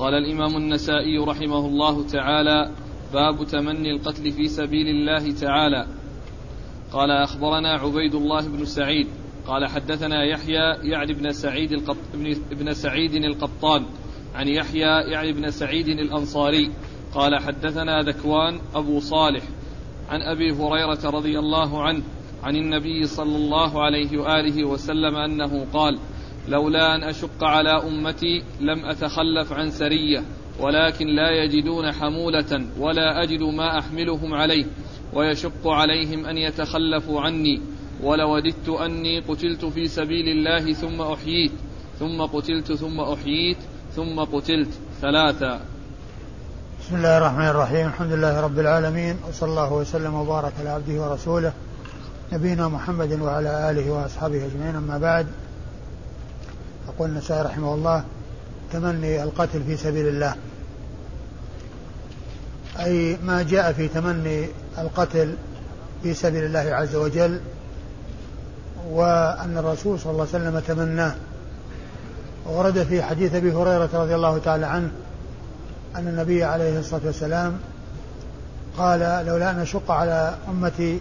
قال الإمام النسائي رحمه الله تعالى باب تمني القتل في سبيل الله تعالى. قال أخبرنا عبيد الله بن سعيد. قال حدثنا يحيى يعني بن سعيد القط... ابن سعيد القطان عن يحيى يعني بن سعيد الأنصاري. قال حدثنا ذكوان أبو صالح عن أبي هريرة رضي الله عنه عن النبي صلى الله عليه وآله وسلم أنه قال لولا أن أشق على أمتي لم أتخلف عن سرية ولكن لا يجدون حمولة ولا أجد ما أحملهم عليه ويشق عليهم أن يتخلفوا عني. ولوددت أني قتلت في سبيل الله ثم أحييت ثم قتلت ثم أحييت ثم قتلت. ثلاثا بسم الله الرحمن الرحيم. الحمد لله رب العالمين وصلى الله وسلم وبارك على عبده ورسوله نبينا محمد وعلى آله وأصحابه أجمعين. أما بعد يقول النسائي رحمه الله تمني القتل في سبيل الله. أي ما جاء في تمني القتل في سبيل الله عز وجل وأن الرسول صلى الله عليه وسلم تمناه. ورد في حديث أبي هريرة رضي الله تعالى عنه أن النبي عليه الصلاة والسلام قال لولا أن أشق على أمتي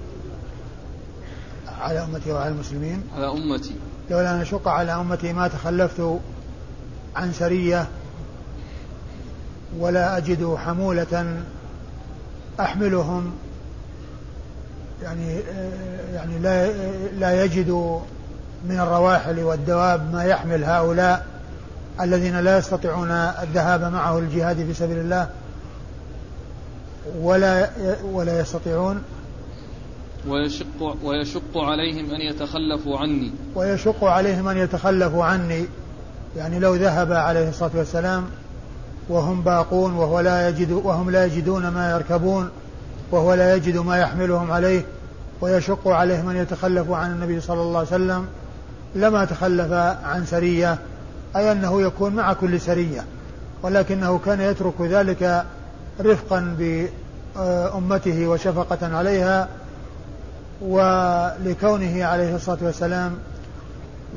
على أمتي وعلى المسلمين. على أمتي. لولا أن أشق على أمتي ما تخلفت عن سرية ولا أجد حمولة أحملهم يعني يعني لا لا يجد من الرواحل والدواب ما يحمل هؤلاء الذين لا يستطيعون الذهاب معه الجهاد في سبيل الله ولا ولا يستطيعون ويشق ويشق عليهم أن يتخلفوا عني. ويشق عليهم أن يتخلفوا عني. يعني لو ذهب عليه الصلاة والسلام وهم باقون وهو لا يجد وهم لا يجدون ما يركبون وهو لا يجد ما يحملهم عليه ويشق عليهم أن يتخلفوا عن النبي صلى الله عليه وسلم لما تخلف عن سرية أي أنه يكون مع كل سرية. ولكنه كان يترك ذلك رفقا بأمته وشفقة عليها ولكونه عليه الصلاة والسلام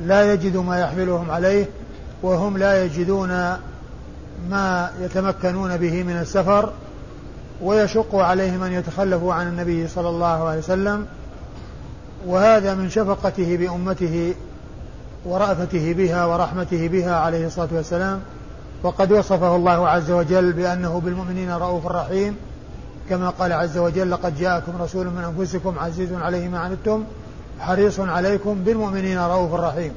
لا يجد ما يحملهم عليه وهم لا يجدون ما يتمكنون به من السفر ويشق عليهم أن يتخلفوا عن النبي صلى الله عليه وسلم وهذا من شفقته بأمته ورأفته بها ورحمته بها عليه الصلاة والسلام وقد وصفه الله عز وجل بأنه بالمؤمنين رؤوف رحيم كما قال عز وجل لقد جاءكم رسول من أنفسكم عزيز عليه ما عنتم حريص عليكم بالمؤمنين رؤوف رحيم.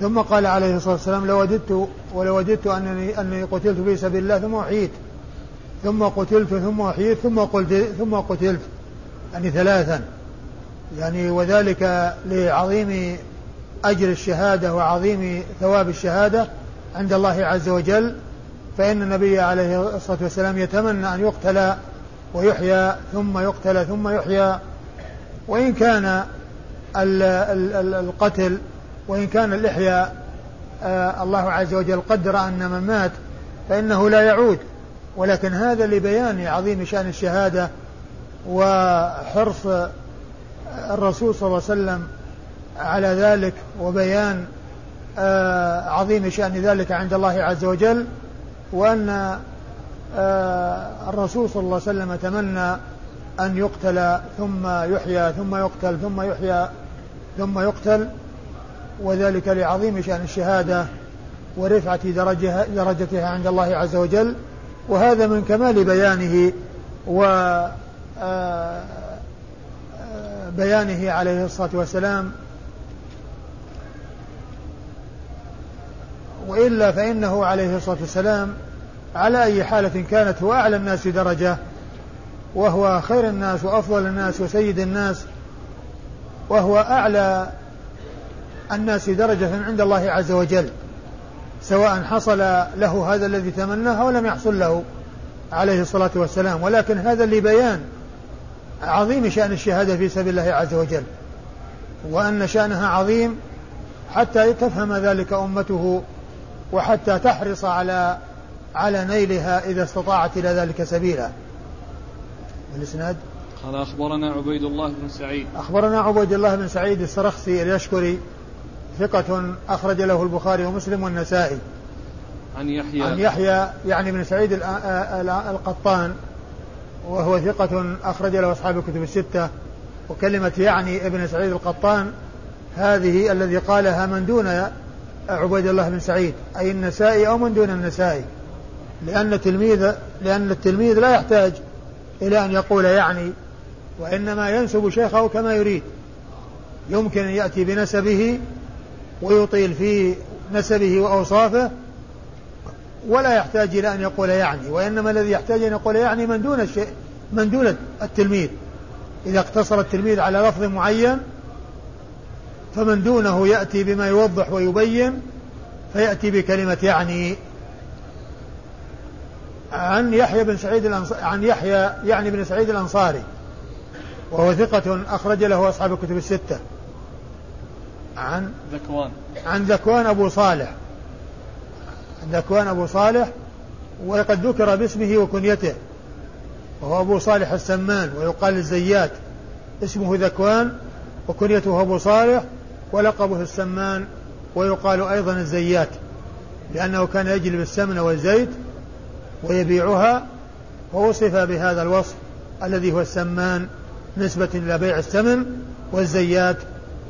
ثم قال عليه الصلاة والسلام لوددت ولوددت انني اني قتلت في سبيل الله ثم أحييت ثم قتلت ثم أحييت ثم قلت ثم قتلت. يعني ثلاثا. يعني وذلك لعظيم أجر الشهادة وعظيم ثواب الشهادة عند الله عز وجل. فإن النبي عليه الصلاة والسلام يتمنى أن يقتل ويحيى ثم يقتل ثم يحيى. وإن كان القتل وإن كان الإحياء آه، الله عز وجل قدر أن من مات فإنه لا يعود. ولكن هذا لبيان عظيم شأن الشهادة وحرص الرسول صلى الله عليه وسلم على ذلك وبيان آه، عظيم شأن ذلك عند الله عز وجل. وأن آه، الرسول صلى الله عليه وسلم تمنى أن يقتل ثم يحيى ثم يقتل ثم يحيى ثم يقتل وذلك لعظيم شأن الشهادة ورفعة درجها درجتها عند الله عز وجل. وهذا من كمال بيانه و آه، آه، بيانه عليه الصلاة والسلام وإلا فإنه عليه الصلاة والسلام على أي حالة كانت هو أعلى الناس درجة وهو خير الناس وأفضل الناس وسيد الناس وهو أعلى الناس درجة عند الله عز وجل سواء حصل له هذا الذي تمناه أو لم يحصل له عليه الصلاة والسلام. ولكن هذا لبيان عظيم شأن الشهادة في سبيل الله عز وجل وأن شأنها عظيم حتى تفهم ذلك أمته وحتى تحرص على على نيلها إذا استطاعت إلى ذلك سبيلا. الإسناد؟ قال أخبرنا عبيد الله بن سعيد. أخبرنا عبيد الله بن سعيد السرخسي اليشكري ثقة أخرج له البخاري ومسلم والنسائي. عن يحيى. عن يحيى يعني بن سعيد القطان وهو ثقة أخرج له أصحاب الكتب الستة. وكلمة يعني ابن سعيد القطان هذه الذي قالها من دون عبيد الله بن سعيد أي النسائي أو من دون النسائي. لأن التلميذ لأن التلميذ لا يحتاج إلى أن يقول يعني وإنما ينسب شيخه كما يريد. يمكن أن يأتي بنسبه ويطيل في نسبه وأوصافه ولا يحتاج إلى أن يقول يعني. وإنما الذي يحتاج أن يقول يعني من دون الشيء من دون التلميذ. إذا اقتصر التلميذ على لفظ معين فمن دونه يأتي بما يوضح ويبين فيأتي بكلمة يعني. عن يحيى بن سعيد الأنصاري عن يحيى يعني بن سعيد الأنصاري وهو ثقة أخرج له أصحاب الكتب الستة. عن ذكوان. عن ذكوان أبو صالح. عن ذكوان أبو صالح وقد ذكر باسمه وكنيته وهو أبو صالح السمان ويقال الزيات. اسمه ذكوان وكنيته أبو صالح ولقبه السمان ويقال أيضا الزيات لأنه كان يجلب السمن والزيت ويبيعها ووصف بهذا الوصف الذي هو السمان نسبة إلى بيع السمن والزيات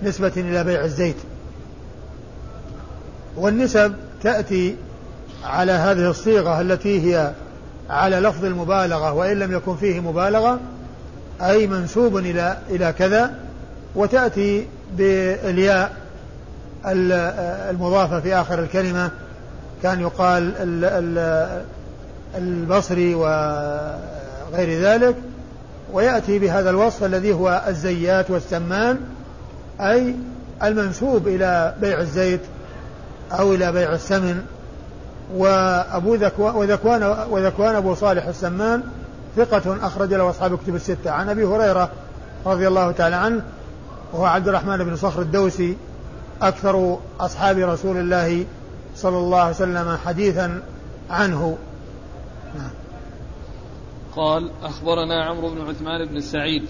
نسبة إلى بيع الزيت. والنسب تأتي على هذه الصيغة التي هي على لفظ المبالغة وإن لم يكن فيه مبالغة أي منسوب إلى إلى كذا وتأتي بالياء المضافة في آخر الكلمة. كان يقال البصري وغير ذلك. ويأتي بهذا الوصف الذي هو الزيات والسمان أي المنسوب إلى بيع الزيت أو إلى بيع السمن. وأبو ذكوان وذكوان, وذكوان أبو صالح السمان ثقة أخرج له أصحاب الكتب الستة. عن أبي هريرة رضي الله تعالى عنه وهو عبد الرحمن بن صخر الدوسي أكثر أصحاب رسول الله صلى الله عليه وسلم حديثا عنه. قال أخبرنا عمرو بن عثمان بن سعيد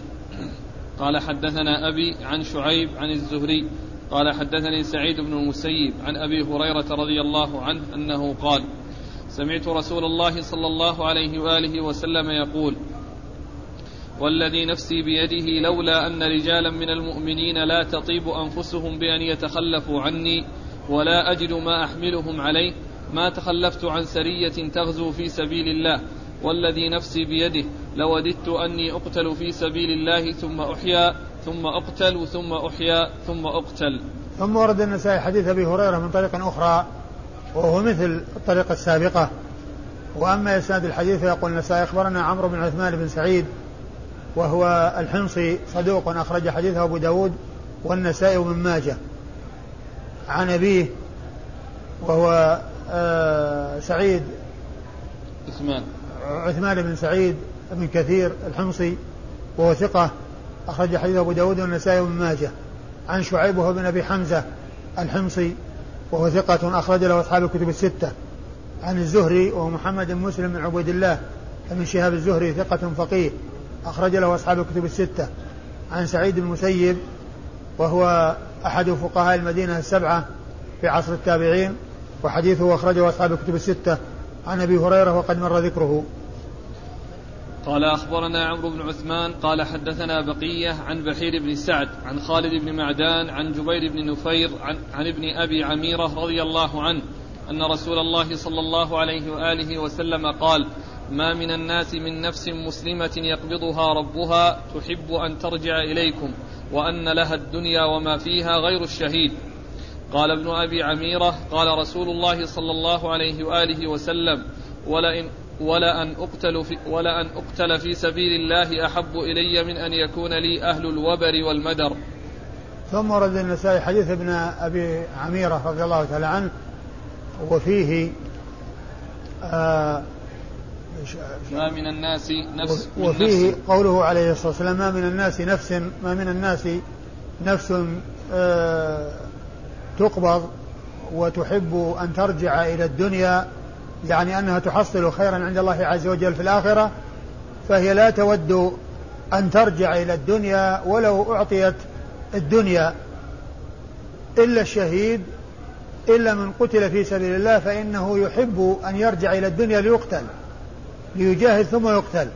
قال حدثنا أبي عن شعيب عن الزهري قال حدثني سعيد بن المسيب عن أبي هريرة رضي الله عنه أنه قال سمعت رسول الله صلى الله عليه وآله وسلم يقول والذي نفسي بيده لولا أن رجالا من المؤمنين لا تطيب أنفسهم بأن يتخلفوا عني ولا أجد ما أحملهم عليه ما تخلفت عن سرية تغزو في سبيل الله. والذي نفسي بيده لوددت أني أقتل في سبيل الله ثم أحيا ثم أقتل ثم أحيا ثم أقتل. ثم ورد النسائي حديث أبي هريرة من طريق أخرى وهو مثل الطريقة السابقة. وأما إسناد الحديث فيقول النسائي أخبرنا عمرو بن عثمان بن سعيد وهو الحمصي صدوق أخرج حديثه أبو داود والنسائي ومن ماجه. عن أبيه وهو آه سعيد. عثمان. عثمان بن سعيد بن كثير الحمصي وهو ثقة أخرج حديث أبو داود والنسائي وابن ماجه. عن شعيب وهو بن أبي حمزة الحمصي وهو ثقة أخرج له أصحاب الكتب الستة. عن الزهري وهو محمد بن مسلم بن عبيد الله بن شهاب الزهري ثقة فقيه. أخرج له أصحاب الكتب الستة عن سعيد بن المسيب وهو أحد فقهاء المدينة السبعة في عصر التابعين وحديثه أخرجه أصحاب الكتب الستة عن أبي هريرة وقد مر ذكره. قال أخبرنا عمرو بن عثمان قال حدثنا بقية عن بحير بن سعد عن خالد بن معدان عن جبير بن نفير عن, عن ابن أبي عميرة رضي الله عنه أن رسول الله صلى الله عليه وآله وسلم قال ما من الناس من نفس مسلمة يقبضها ربها تحب أن ترجع إليكم وأن لها الدنيا وما فيها غير الشهيد قال ابن أبي عميرة قال رسول الله صلى الله عليه وآله وسلم ولئن ولا أن أقتل في ولا أن أقتل في سبيل الله أحب إلي من أن يكون لي أهل الوبر والمدر. ثم ورد النسائي حديث ابن أبي عميرة رضي الله تعالى عنه وفيه آه ما من الناس نفس وفيه نفس. قوله عليه الصلاة والسلام ما من الناس نفس ما من الناس نفس آه تقبض وتحب أن ترجع إلى الدنيا يعني أنها تحصل خيرا عند الله عز وجل في الآخرة فهي لا تود أن ترجع إلى الدنيا ولو أعطيت الدنيا. إلا الشهيد إلا من قتل في سبيل الله فإنه يحب أن يرجع إلى الدنيا ليقتل. ليجاهد ثم يقتل.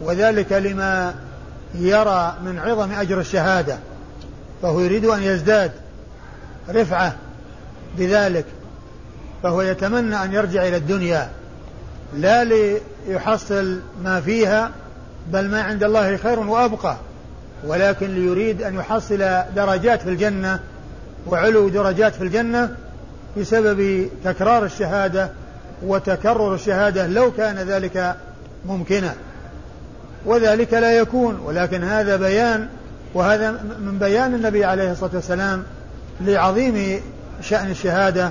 وذلك لما يرى من عظم أجر الشهادة فهو يريد أن يزداد رفعة بذلك فهو يتمنى أن يرجع إلى الدنيا لا ليحصل ما فيها بل ما عند الله خير وأبقى ولكن ليريد أن يحصل درجات في الجنة وعلو درجات في الجنة بسبب تكرار الشهادة وتكرر الشهادة لو كان ذلك ممكنا. وذلك لا يكون ولكن هذا بيان وهذا من بيان النبي عليه الصلاة والسلام لعظيم شأن الشهادة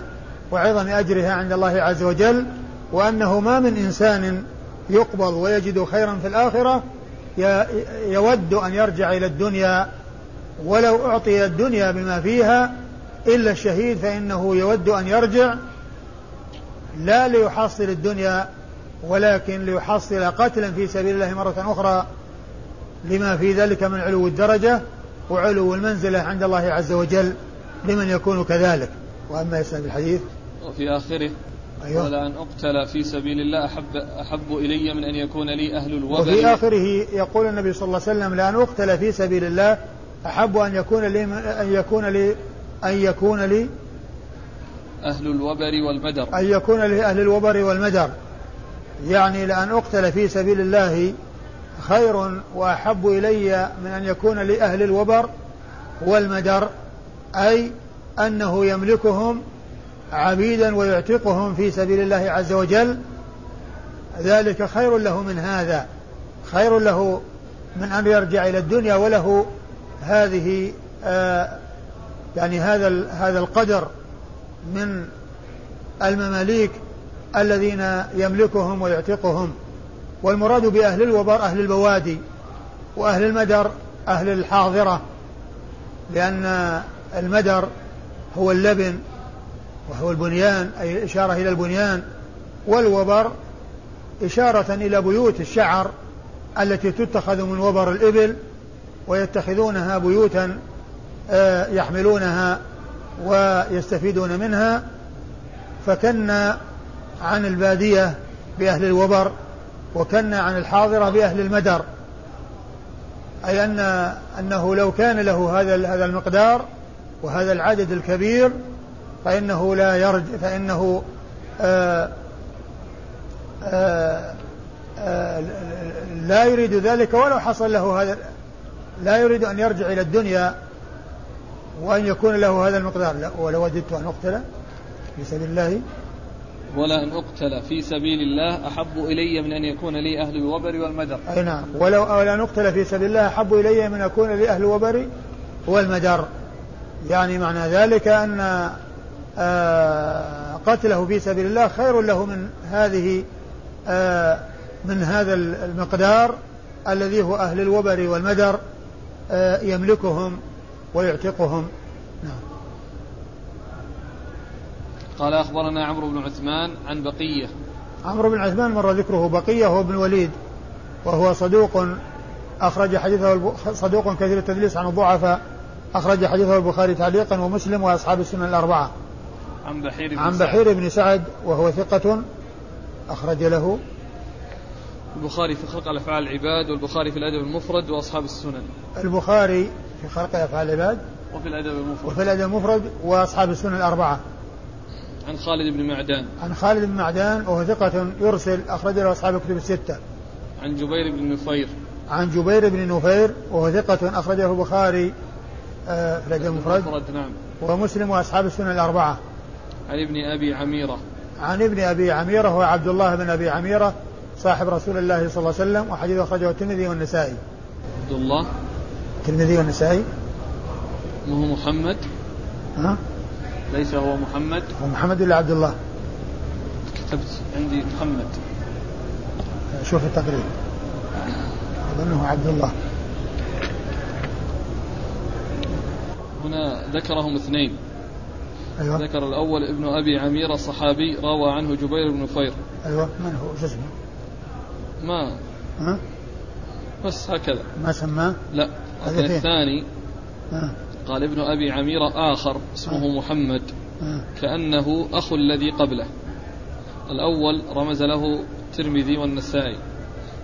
وعظم أجرها عند الله عز وجل وأنه ما من إنسان يقبض ويجد خيرا في الآخرة يود أن يرجع إلى الدنيا ولو أعطي الدنيا بما فيها إلا الشهيد فإنه يود أن يرجع لا ليحصل الدنيا ولكن ليحصل قتلا في سبيل الله مرة أخرى لما في ذلك من علو الدرجة وعلو المنزلة عند الله عز وجل لمن يكون كذلك. وأما يسأل الحديث؟ وفي آخره أيوة. ولا أن أقتل في سبيل الله أحب, أحب إلي من أن يكون لي أهل الوبر وفي آخره يقول النبي صلى الله عليه وسلم لأن أقتل في سبيل الله أحب أن يكون لي أن يكون لي أن يكون لي أهل الوبر والمدر. أن يكون لي أهل الوبر والمدر. يعني لأن أقتل في سبيل الله خير وأحب إلي من أن يكون لي أهل الوبر والمدر. أي أنه يملكهم عبيدا ويعتقهم في سبيل الله عز وجل. ذلك خير له من هذا. خير له من أن يرجع إلى الدنيا وله هذه آه يعني هذا هذا القدر. من المماليك الذين يملكهم ويعتقهم والمراد بأهل الوبر أهل البوادي وأهل المدر أهل الحاضرة لأن المدر هو اللبن وهو البنيان أي الإشارة إلى البنيان والوبر إشارة إلى بيوت الشعر التي تتخذ من وبر الإبل ويتخذونها بيوتا آه، يحملونها ويستفيدون منها فكنا عن البادية بأهل الوبر وكنا عن الحاضرة بأهل المدر. أي أن أنه لو كان له هذا هذا المقدار وهذا العدد الكبير فإنه لا يرج فإنه آآ آه، آآ آه، آآ لا يريد ذلك ولو حصل له هذا لا يريد أن يرجع إلى الدنيا وأن يكون له هذا المقدار لا ولو وددت أن أقتل في سبيل الله. ولا أن أقتل في سبيل الله أحب إلي من أن يكون لي أهل الوبر والمدر. أي نعم. ولو ولا أن أقتل في سبيل الله أحب إلي من أن يكون لي أهل الوبر والمدر. يعني معنى ذلك أن آه، قتله في سبيل الله خير له من هذه آه، من هذا المقدار الذي هو أهل الوبر والمدر آه، يملكهم. ويعتقهم. نعم. قال أخبرنا عمرو بن عثمان عن بقية. عمرو بن عثمان مر ذكره بقية هو ابن وليد وهو صدوق أخرج حديثه صدوق كثير التدليس عن الضعفاء أخرج حديثه البخاري تعليقا ومسلم وأصحاب السنن الأربعة. عن بحير بن عن بحير بن سعد وهو ثقة أخرج له. البخاري في خلق الأفعال العباد والبخاري في الأدب المفرد وأصحاب السنن. البخاري في خلق أفعال العباد وفي الأدب المفرد. وفي الأدب المفرد وأصحاب السنن الأربعة. عن خالد بن معدان. عن خالد بن معدان وهو ثقة يرسل أخرج له أصحاب الكتب الستة. عن جبير بن نفير. عن جبير بن نفير وهو ثقة أخرجه البخاري آه، في الأدب المفرد. نعم. ومسلم وأصحاب السنن الأربعة. عن ابن أبي عميرة. عن ابن أبي عميرة هو عبد الله بن أبي عميرة صاحب رسول الله صلى الله عليه وسلم وحديث أخرجه الترمذي والنسائي. عبد الله. الترمذي والنسائي؟ ما هو محمد. ها؟ ليس هو محمد. هو محمد ولا عبد الله؟ كتبت عندي محمد. شوف التقريب أظنه عبد الله. هنا ذكرهم اثنين. أيوة. ذكر الأول ابن أبي عميرة الصحابي روى عنه جبير بن نفير. أيوة. من هو؟ شو اسمه؟ ما. ها؟ بس هكذا. ما سماه؟ لا. لكن الثاني ها؟ قال ابن أبي عميرة آخر اسمه ها. محمد. كأنه أخو الذي قبله. الأول رمز له الترمذي والنسائي.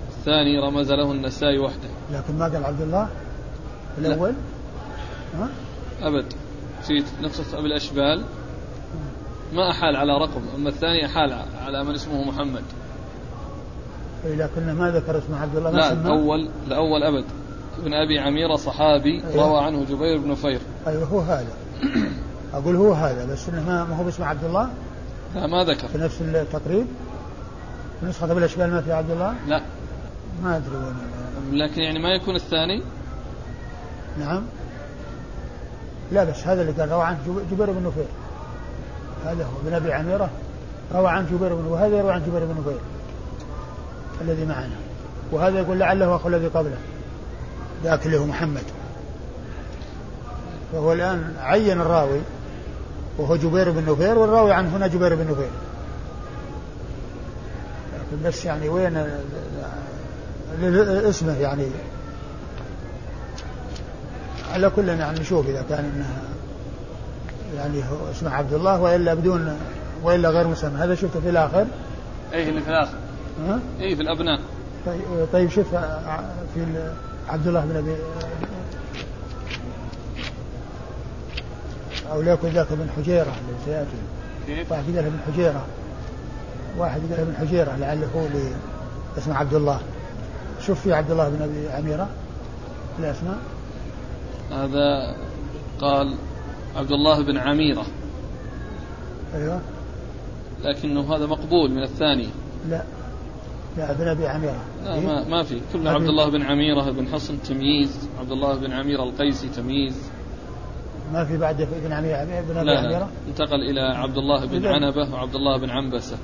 الثاني رمز له النسائي وحده. لكن ما قال عبد الله؟ الأول؟ ها؟ أبد. في نفس أبي الأشبال. ما أحال على رقم. أما الثاني أحال على من اسمه محمد. إيه لكنه ما ذكر اسم عبد الله لا الأول الأول أبد. ابن أبي عميرة صحابي أيوه. روى عنه جبير بن نفير أيوه هو هذا. أقول هو هذا بس إنه ما هو باسم عبد الله؟ لا ما ذكر. في نفس التقريب؟ في نسخة ابن الأشبال ما في عبد الله؟ لا. ما أدري وين. لكن يعني ما يكون الثاني؟ نعم. لا بس هذا اللي قال روى عنه جبير بن نفير هذا هو ابن أبي عميرة. روى عن جبير بن وهذا يروى عن جبير بن نفير الذي معنا. وهذا يقول لعله أخو الذي قبله. ذاك اللي هو محمد. فهو الآن عين الراوي وهو جبير بن نفير والراوي عنه هنا جبير بن نفير لكن بس يعني وين اسمه يعني؟ على كل يعني نشوف إذا كان انها يعني هو اسمه عبد الله وإلا بدون وإلا غير مسمى. هذا شفته في الآخر؟ اي اللي في الآخر. ها؟ اي في الأبناء. طيب, طيب شوف في عبد الله بن ابي أو ليكن ذاك بن حجيرة اللي سياتي كيف؟ واحد قال ابن حجيرة. واحد قال ابن حجيرة لعله هو اللي اسمه عبد الله. شوف في عبد الله بن أبي عميرة. الاسماء هذا قال عبد الله بن عميرة. أيوه. لكنه هذا مقبول من الثاني. لا. لا ابن أبي عميرة. لا ما, ما في. كله عبد الله بن عميرة بن حصن تمييز. عبد الله بن عميرة القيسي تمييز. ما في بعد ابن عميره ابن ابي عميرة؟ انتقل إلى عبد الله بن عنبة وعبد الله بن عنبسة.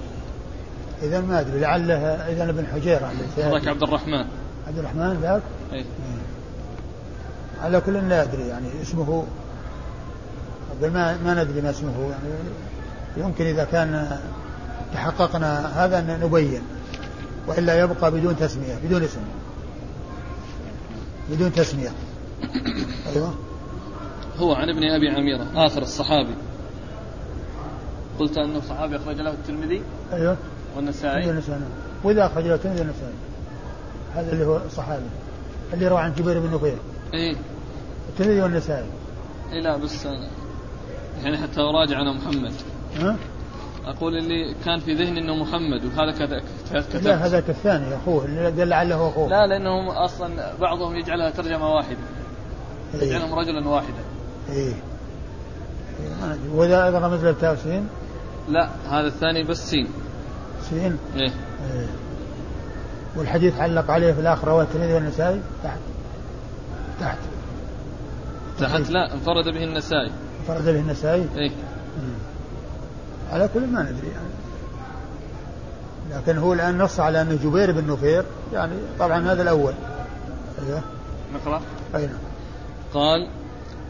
اذا ما أدري لعله اذا ابن حجيرة. هذاك عبد الرحمن. عبد الرحمن ذاك؟ اي على كل لا أدري يعني اسمه ما ما ندري ما اسمه يعني يمكن إذا كان تحققنا هذا ان نبين. وإلا يبقى بدون تسمية بدون اسم. بدون تسمية. أيوه. هو عن ابن أبي عميرة آخر الصحابي. قلت أنه صحابي أخرج له الترمذي أيوه. والنسائي. وإذا أخرج له الترمذي والنسائي. هذا اللي هو الصحابي اللي روى عن جبير بن نفير إيه. الترمذي والنسائي. اي لا بس يعني حتى أراجع أنا محمد. ها؟ أقول اللي كان في ذهني أنه محمد وهذا كذا كتبت لا هذاك الثاني أخوه اللي لعله أخوه. لا لأنهم أصلا بعضهم يجعلها ترجمة واحدة. إيه؟ يجعلهم رجلا واحدا إيه. وإذا أيضا رمز له سين؟ لا هذا الثاني بس سين. سين؟ إيه, إيه. والحديث علق عليه في الآخر رواه الترمذي والنسائي؟ تحت. تحت. تحت لا انفرد به النسائي. فرد به النسائي؟ إيه؟ على كل ما ندري يعني. لكن هو الآن نص على أنه جبير بن نفير يعني طبعا هذا الأول. أيوه. نقرأ. أي نعم. قال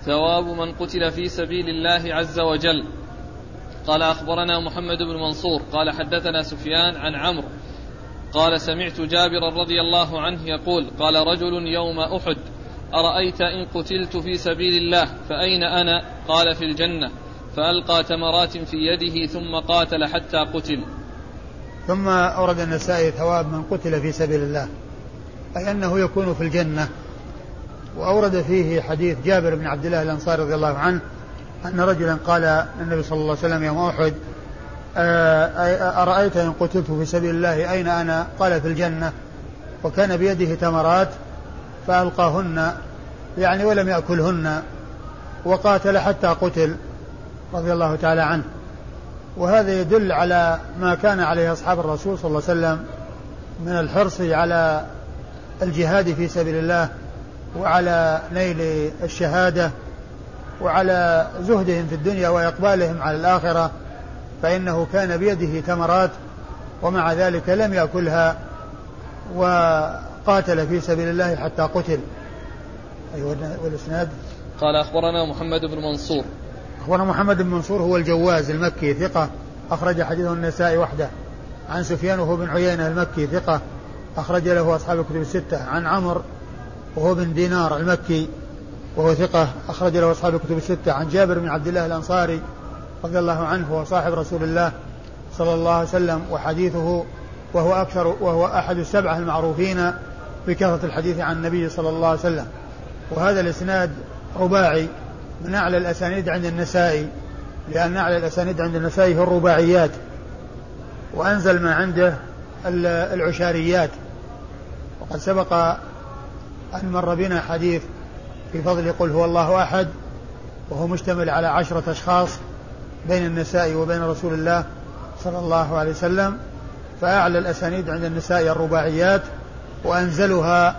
ثواب من قتل في سبيل الله عز وجل. قال أخبرنا محمد بن منصور. قال حدثنا سفيان عن عمرو. قال سمعت جابرا رضي الله عنه يقول قال رجل يوم أحد أرأيت إن قتلت في سبيل الله فأين أنا؟ قال في الجنة. فألقى تمرات في يده ثم قاتل حتى قتل. ثم أورد النسائي ثواب من قتل في سبيل الله أي أنه يكون في الجنة. وأورد فيه حديث جابر بن عبد الله الأنصاري رضي الله عنه أن رجلا قال النبي صلى الله عليه وسلم يوم أحد أرأيت إن قتلت في سبيل الله أين أنا؟ قال في الجنة. وكان بيده تمرات فألقاهن يعني ولم يأكلهن وقاتل حتى قتل. رضي الله تعالى عنه. وهذا يدل على ما كان عليه أصحاب الرسول صلى الله عليه وسلم من الحرص على الجهاد في سبيل الله وعلى نيل الشهادة وعلى زهدهم في الدنيا وإقبالهم على الآخرة فإنه كان بيده تمرات ومع ذلك لم يأكلها وقاتل في سبيل الله حتى قتل. أيوة والإسناد؟ قال أخبرنا محمد بن منصور. أخبرنا محمد بن منصور هو الجواز المكي ثقة. أخرج حديثه النسائي وحده. عن سفيان وهو بن عيينة المكي ثقة. أخرج له أصحاب الكتب الستة. عن عمرو وهو بن دينار المكي وهو ثقة. أخرج له أصحاب الكتب الستة. عن جابر بن عبد الله الأنصاري رضي الله عنه هو صاحب رسول الله صلى الله عليه وسلم وحديثه وهو أكثر وهو أحد السبعة المعروفين بكثرة الحديث عن النبي صلى الله عليه وسلم. وهذا الإسناد رباعي. من أعلى الأسانيد عند النسائي لأن أعلى الأسانيد عند النسائي هو الرباعيات. وأنزل ما عنده العشاريات. وقد سبق أن مر بنا حديث في فضل قل هو الله أحد وهو مشتمل على عشرة أشخاص بين النساء وبين رسول الله صلى الله عليه وسلم. فأعلى الأسانيد عند النساء الرباعيات وأنزلها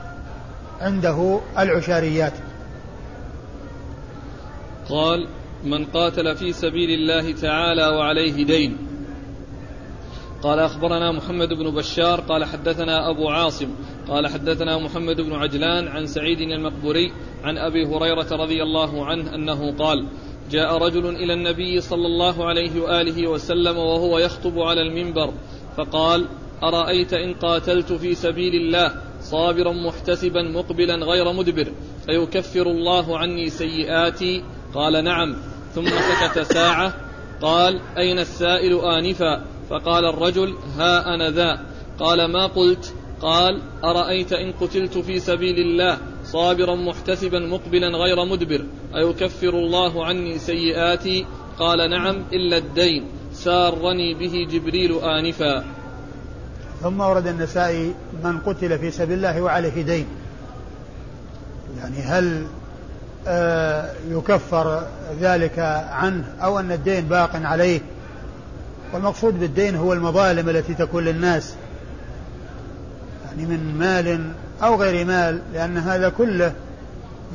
عنده العشاريات. قال من قاتل في سبيل الله تعالى وعليه دين. قال أخبرنا محمد بن بشار. قال حدثنا أبو عاصم. قال حدثنا محمد بن عجلان عن سعيد المقبوري عن أبي هريرة رضي الله عنه أنه قال جاء رجل إلى النبي صلى الله عليه وآله وسلم وهو يخطب على المنبر فقال أرأيت إن قاتلت في سبيل الله صابرا محتسبا مقبلا غير مدبر أيكفر الله عني سيئاتي قال نعم. ثم سكت ساعة. قال أين السائل آنفا؟ فقال الرجل ها أنا ذا. قال ما قلت؟ قال أرأيت إن قتلت في سبيل الله صابرا محتسبا مقبلا غير مدبر. أيكفر الله عني سيئاتي؟ قال نعم إلا الدين. سارني به جبريل آنفا. ثم ورد النسائي من قتل في سبيل الله وعليه دين. يعني هل يكفر ذلك عنه أو أن الدين باق عليه. والمقصود بالدين هو المظالم التي تكون للناس. يعني من مال أو غير مال لأن هذا كله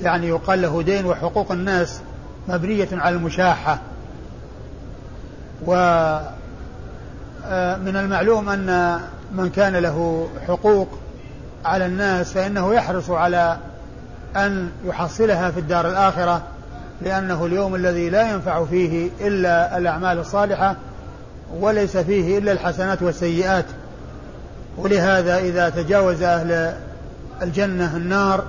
يعني يقال له دين وحقوق الناس مبنية على المشاحة. و آه، المعلوم أن من كان له حقوق على الناس فإنه يحرص على أن يحصلها في الدار الآخرة لأنه اليوم الذي لا ينفع فيه إلا الأعمال الصالحة وليس فيه إلا الحسنات والسيئات. ولهذا إذا تجاوز أهل الجنة النار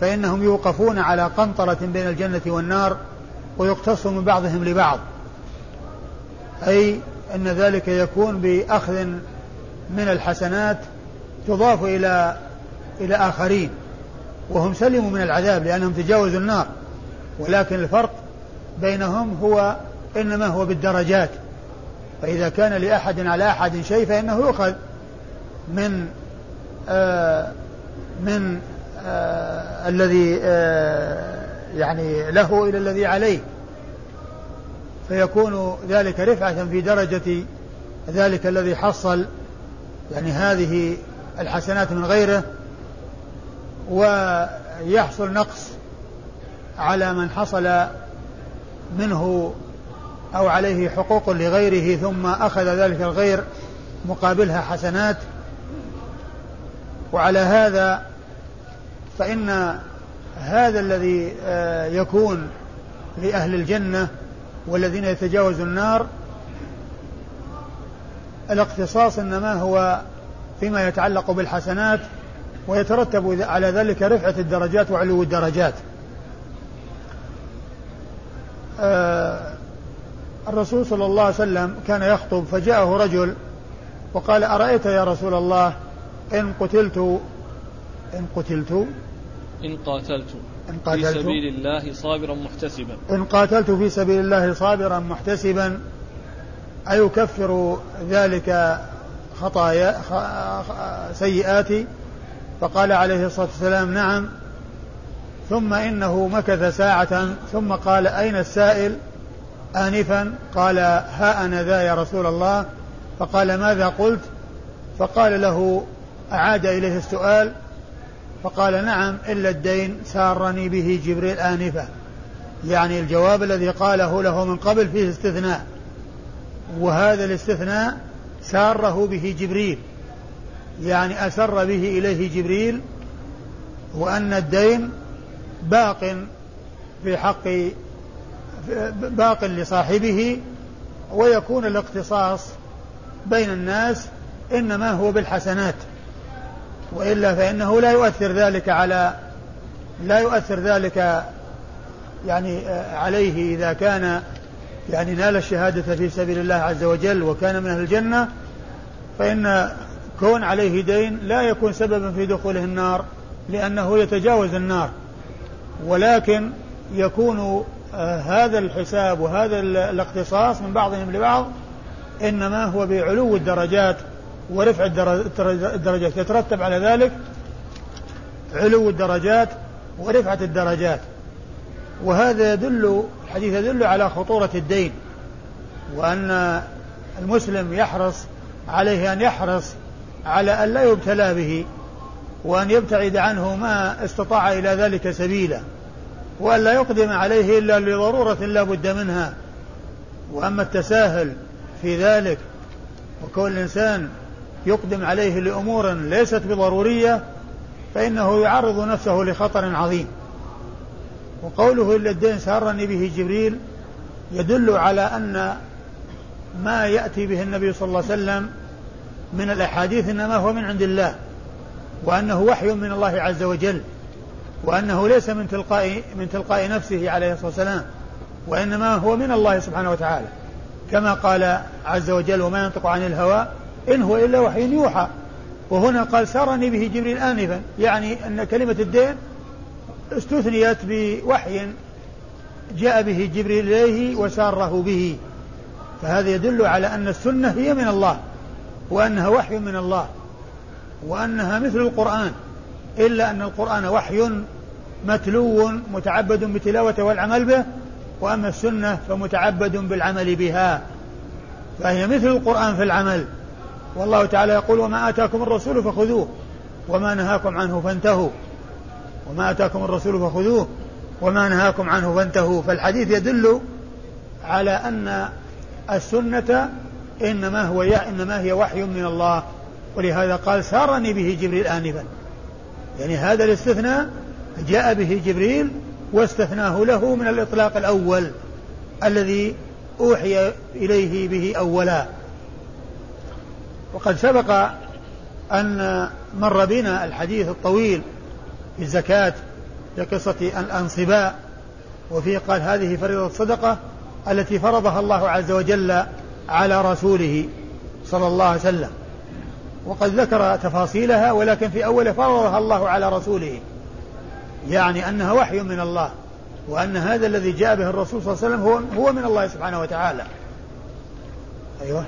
فإنهم يوقفون على قنطرة بين الجنة والنار ويقتص من بعضهم لبعض. أي أن ذلك يكون بأخذ من الحسنات تضاف إلى إلى آخرين. وهم سلموا من العذاب لأنهم تجاوزوا النار. ولكن الفرق بينهم هو إنما هو بالدرجات. فإذا كان لأحد على أحد شيء فإنه يؤخذ من آه من آه الذي آه يعني له إلى الذي عليه. فيكون ذلك رفعة في درجة ذلك الذي حصل. يعني هذه الحسنات من غيره ويحصل نقص على من حصل منه أو عليه حقوق لغيره ثم أخذ ذلك الغير مقابلها حسنات. وعلى هذا فإن هذا الذي آه، يكون لأهل الجنة والذين يتجاوزوا النار الاقتصاص إنما هو فيما يتعلق بالحسنات ويترتب على ذلك رفعة الدرجات وعلو الدرجات. آه الرسول صلى الله عليه وسلم كان يخطب فجاءه رجل وقال أرأيت يا رسول الله إن قتلت إن قتلت؟ إن قاتلت. إن قاتلت؟ في سبيل الله صابرا محتسبا. إن قاتلت في سبيل الله صابرا محتسبا أيكفر ذلك خطايا سيئاتي؟ فقال عليه الصلاة والسلام نعم ثم إنه مكث ساعة ثم قال أين السائل؟ آنفا قال ها أنا ذا يا رسول الله. فقال ماذا قلت؟ فقال له أعاد إليه السؤال. فقال نعم إلا الدين سارني به جبريل آنفا. يعني الجواب الذي قاله له من قبل فيه استثناء وهذا الاستثناء ساره به جبريل. يعني أسر به إليه جبريل وأن الدين باق في حق باق لصاحبه ويكون الاقتصاص بين الناس إنما هو بالحسنات وإلا فإنه لا يؤثر ذلك على لا يؤثر ذلك يعني عليه إذا كان يعني نال الشهادة في سبيل الله عز وجل وكان من أهل الجنة فإن كون عليه دين لا يكون سببا في دخوله النار لأنه يتجاوز النار. ولكن يكون آه، هذا الحساب وهذا الاختصاص من بعضهم لبعض إنما هو بعلو الدرجات ورفع الدرجات. يترتب على ذلك علو الدرجات ورفعة الدرجات. وهذا يدل الحديث يدل على خطورة الدين وأن المسلم يحرص عليه أن يحرص على أن لا يبتلى به وأن يبتعد عنه ما استطاع إلى ذلك سبيلا وأن لا يقدم عليه إلا لضرورة لا بد منها. وأما التساهل في ذلك وكون الإنسان يقدم عليه لأمور ليست بضرورية فإنه يعرض نفسه لخطر عظيم. وقوله إلا الدين سارني به جبريل يدل على أن ما يأتي به النبي صلى الله عليه وسلم من الأحاديث إنما هو من عند الله وأنه وحي من الله عز وجل وأنه ليس من تلقاء من تلقاء نفسه عليه الصلاة والسلام وإنما هو من الله سبحانه وتعالى. كما قال عز وجل وما ينطق عن الهوى إن هو إلا وحي يوحى وهنا قال سارني به جبريل آنفا يعني أن كلمة الدين استثنيت بوحي جاء به جبريل إليه وساره به. فهذا يدل على أن السنة هي من الله. وأنها وحي من الله وأنها مثل القرآن إلا أن القرآن وحي متلو متعبد بتلاوته والعمل به وأما السنة فمتعبد بالعمل بها فهي مثل القرآن في العمل. والله تعالى يقول وما آتاكم الرسول فخذوه وما نهاكم عنه فانتهوا. وما آتاكم الرسول فخذوه وما نهاكم عنه فانتهوا. فالحديث يدل على أن السنة إنما هو إنما هي وحي من الله. ولهذا قال سارني به جبريل آنفا. يعني هذا الاستثناء جاء به جبريل واستثناه له من الإطلاق الأول الذي أوحي إليه به أولا. وقد سبق أن مر بنا الحديث الطويل في الزكاة في قصة الأنصباء وفيه قال هذه فريضة صدقة التي فرضها الله عز وجل على رسوله صلى الله عليه وسلم. وقد ذكر تفاصيلها ولكن في أول فرضها الله على رسوله. يعني أنها وحي من الله وأن هذا الذي جاء به الرسول صلى الله عليه وسلم هو هو من الله سبحانه وتعالى. أيوه.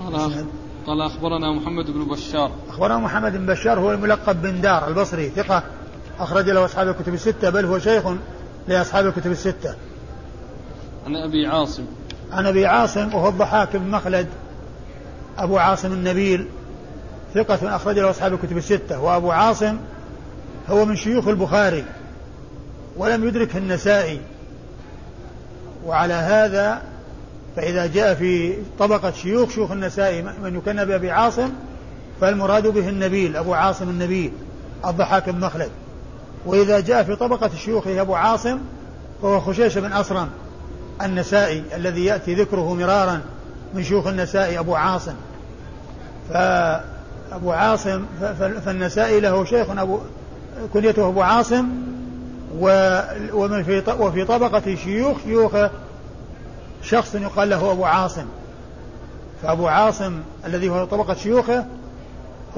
قال قال أخبرنا محمد بن بشار. أخبرنا محمد بن بشار هو الملقب بن دار البصري ثقة أخرج له أصحاب الكتب الستة بل هو شيخ لأصحاب الكتب الستة. عن أبي عاصم. عن أبي عاصم وهو الضحاك بن مخلد أبو عاصم النبيل ثقة أخرج له أصحاب الكتب الستة. وأبو عاصم هو من شيوخ البخاري ولم يدرك النسائي. وعلى هذا فإذا جاء في طبقة شيوخ شيوخ النسائي من يكنى بأبي عاصم فالمراد به النبيل أبو عاصم النبيل الضحاك بن مخلد. وإذا جاء في طبقة شيوخه أبو عاصم فهو خشيش بن أصرم. النسائي الذي يأتي ذكره مرارا من شيوخ النسائي أبو عاصم. فأبو عاصم فالنسائي له شيخ أبو كنيته أبو عاصم ومن في وفي طبقة شيوخ شيوخه شخص يقال له أبو عاصم. فأبو عاصم الذي هو طبقة شيوخه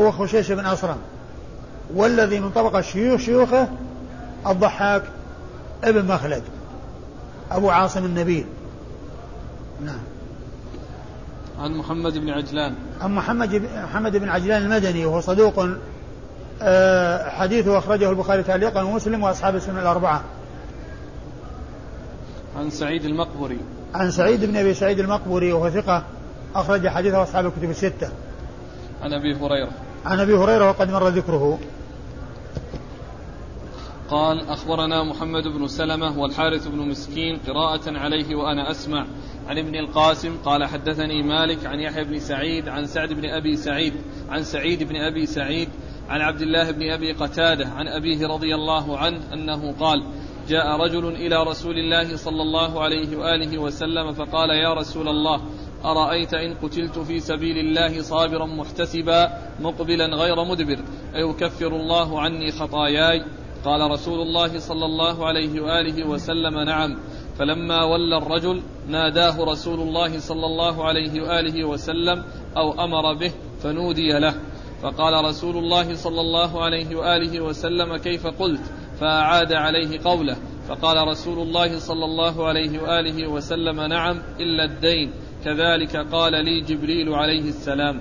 هو خشيش بن أصرم. والذي من طبقة شيوخ شيوخه الضحاك ابن مخلد. أبو عاصم النبيل. نعم. عن محمد بن عجلان. عن محمد محمد بن عجلان المدني وهو صدوق آه، حديثه أخرجه البخاري تعليقا ومسلم وأصحاب السنة الأربعة. عن سعيد المقبري. عن سعيد بن أبي سعيد المقبري وهو ثقة أخرج حديثه أصحاب الكتب الستة. عن أبي هريرة. عن أبي هريرة وقد مر ذكره. قال أخبرنا محمد بن سلمة والحارث بن مسكين قراءة عليه وأنا أسمع. عن ابن القاسم قال حدثني مالك عن يحيى بن سعيد عن سعد بن أبي سعيد عن سعيد بن أبي سعيد عن عبد الله بن أبي قتادة عن أبيه رضي الله عنه أنه قال جاء رجل إلى رسول الله صلى الله عليه وآله وسلم فقال يا رسول الله أرأيت إن قتلت في سبيل الله صابرا محتسبا مقبلا غير مدبر أيكفر الله عني خطاياي؟ قال رسول الله صلى الله عليه وآله وسلم نعم فلما ولى الرجل ناداه رسول الله صلى الله عليه وآله وسلم أو أمر به فنودي له. فقال رسول الله صلى الله عليه وآله وسلم كيف قلت؟ فأعاد عليه قوله. فقال رسول الله صلى الله عليه وآله وسلم نعم إلا الدين. كذلك قال لي جبريل عليه السلام.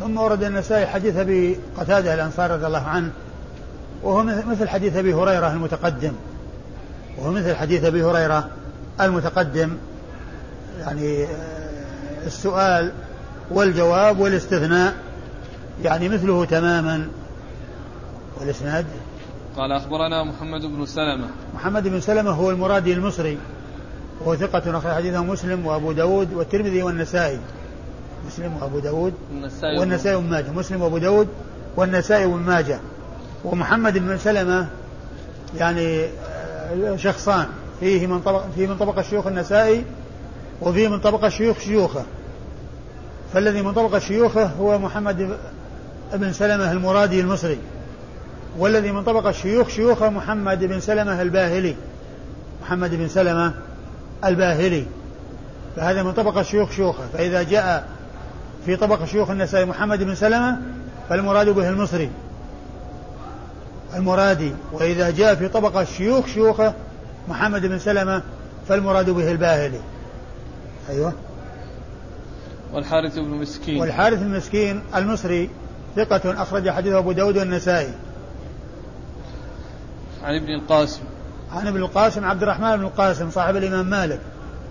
ثم ورد النسائي حديث أبي قتادة الانصاري رضي الله عنه وهو مثل حديث أبي هريرة المتقدم. وهو مثل حديث أبي هريرة المتقدم. يعني آه، السؤال والجواب والاستثناء. يعني مثله تماما. والإسناد؟ قال أخبرنا محمد بن سلمة. محمد بن سلمة هو المرادي المصري. وهو ثقة أخرج حديثه مسلم وأبو داود والترمذي والنسائي. مسلم وأبو داود والنسائي والنسائي وابن ماجه مسلم وأبو داود والنسائي وابن ماجه ومحمد بن سلمة يعني آه، شخصان. فيه من طبق فيه من طبق الشيوخ النسائي وفيه من طبق الشيوخ شيوخه. فالذي من طبق شيوخه هو محمد بن سلمة المرادي المصري. والذي من طبق الشيوخ شيوخه محمد بن سلمة الباهلي. محمد بن سلمة الباهلي. فهذا من طبق الشيوخ شيوخه. فإذا جاء في طبق شيوخ النسائي محمد بن سلمة فالمراد به المصري. المرادي. وإذا جاء في طبق الشيوخ شيوخه محمد بن سلمة فالمراد به الباهلي. أيوه. والحارث بن مسكين. والحارث بن مسكين المصري ثقة أخرج حديثه أبو داود والنسائي. عن ابن القاسم. عن ابن القاسم عبد الرحمن بن القاسم صاحب الإمام مالك.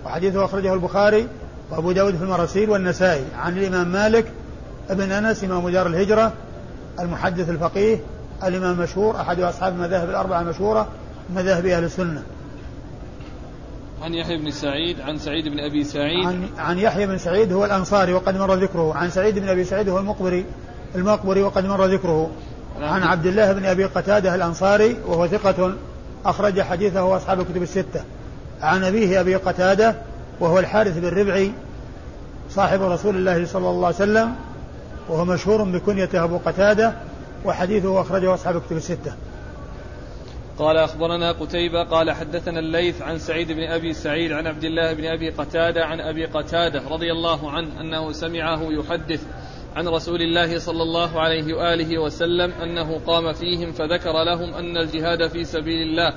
وحديثه أخرجه البخاري وأبو داود في المراسيل والنسائي. عن الإمام مالك ابن أنس إمام دار الهجرة المحدث الفقيه الإمام المشهور أحد أصحاب المذاهب الأربعة المشهورة مذاهب أهل السنة. عن يحيى بن سعيد عن سعيد بن أبي سعيد. عن, عن يحيى بن سعيد هو الأنصاري وقد مر ذكره. عن سعيد بن أبي سعيد هو المقبري المقبري وقد مر ذكره. عن عبد الله بن أبي قتادة الأنصاري وهو ثقة أخرج حديثه أصحاب الكتب الستة. عن أبيه أبي قتادة وهو الحارث بن ربعي صاحب رسول الله صلى الله عليه وسلم وهو مشهور بكنيته أبو قتادة وحديثه أخرجه أصحاب الكتب الستة. قال أخبرنا قتيبة قال حدثنا الليث عن سعيد بن أبي سعيد عن عبد الله بن أبي قتادة عن أبي قتادة رضي الله عنه أنه سمعه يحدث عن رسول الله صلى الله عليه وآله وسلم أنه قام فيهم فذكر لهم أن الجهاد في سبيل الله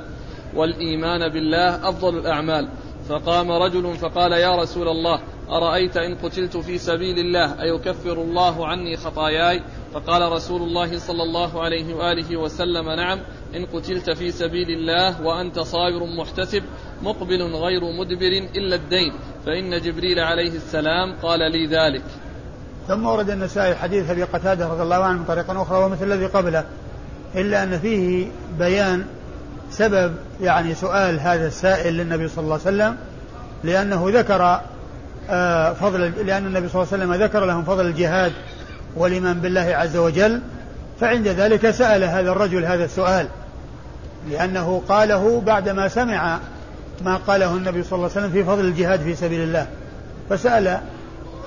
والإيمان بالله أفضل الأعمال. فقام رجل فقال يا رسول الله أرأيت إن قتلت في سبيل الله أيكفر الله عني خطاياي فقال رسول الله صلى الله عليه وآله وسلم نعم إن قتلت في سبيل الله وأنت صابر محتسب مقبل غير مدبر إلا الدين فإن جبريل عليه السلام قال لي ذلك. ثم ورد النسائي حديث أبي قتادة رضي الله عنه من طريق أخرى ومثل الذي قبله إلا أن فيه بيان سبب يعني سؤال هذا السائل للنبي صلى الله عليه وسلم لأنه ذكر آه، فضل لأن النبي صلى الله عليه وسلم ذكر لهم فضل الجهاد والايمان بالله عز وجل فعند ذلك سأل هذا الرجل هذا السؤال لأنه قاله بعدما سمع ما قاله النبي صلى الله عليه وسلم في فضل الجهاد في سبيل الله. فسأل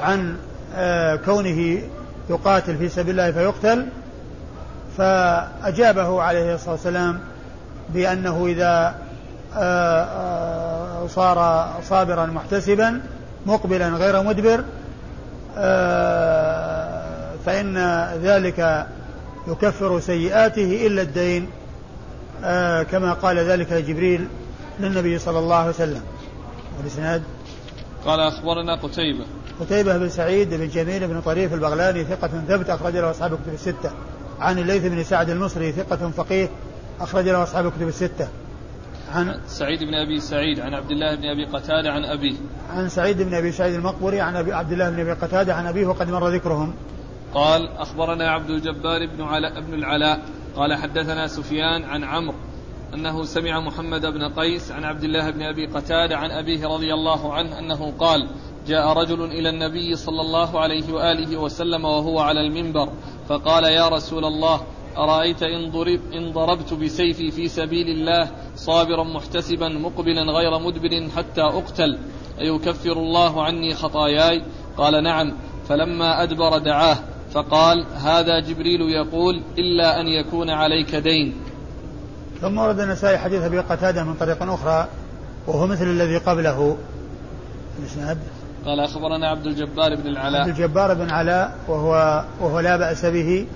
عن آه، كونه يقاتل في سبيل الله فيقتل فأجابه عليه الصلاة والسلام بأنه إذا آه، آه، صار صابرا محتسبا مقبلا غير مدبر فإن ذلك يكفر سيئاته إلا الدين. كما قال ذلك جبريل للنبي صلى الله عليه وسلم. والإسناد؟ قال أخبرنا قتيبة. قتيبة بن سعيد بن جميل بن طريف البغلاني ثقة ثبت أخرج له أصحاب الكتب الستة. عن الليث بن سعد المصري ثقة فقيه أخرج له أصحاب الكتب الستة. عن سعيد بن أبي سعيد عن عبد الله بن أبي قتادة عن أبيه. عن سعيد بن أبي سعيد المقبري عن أبي عبد الله بن أبي قتادة عن أبيه وقد مر ذكرهم. قال أخبرنا عبد الجبار بن علاء بن العلاء قال حدثنا سفيان عن عمرو أنه سمع محمد بن قيس عن عبد الله بن أبي قتادة عن أبيه رضي الله عنه أنه قال جاء رجل إلى النبي صلى الله عليه وآله وسلم وهو على المنبر فقال يا رسول الله أرأيت إن, ضرب إن ضربت بسيفي في سبيل الله صابرا محتسبا مقبلا غير مدبر حتى أقتل أيكفر الله عني خطاياي؟ قال نعم. فلما أدبر دعاه فقال هذا جبريل يقول إلا أن يكون عليك دين. ثم ورد النسائي حديث أبي قتادة من طريق أخرى وهو مثل الذي قبله. الإسناد قال أخبرنا عبد الجبار بن العلاء. عبد الجبار بن علاء وهو وهو لا بأس به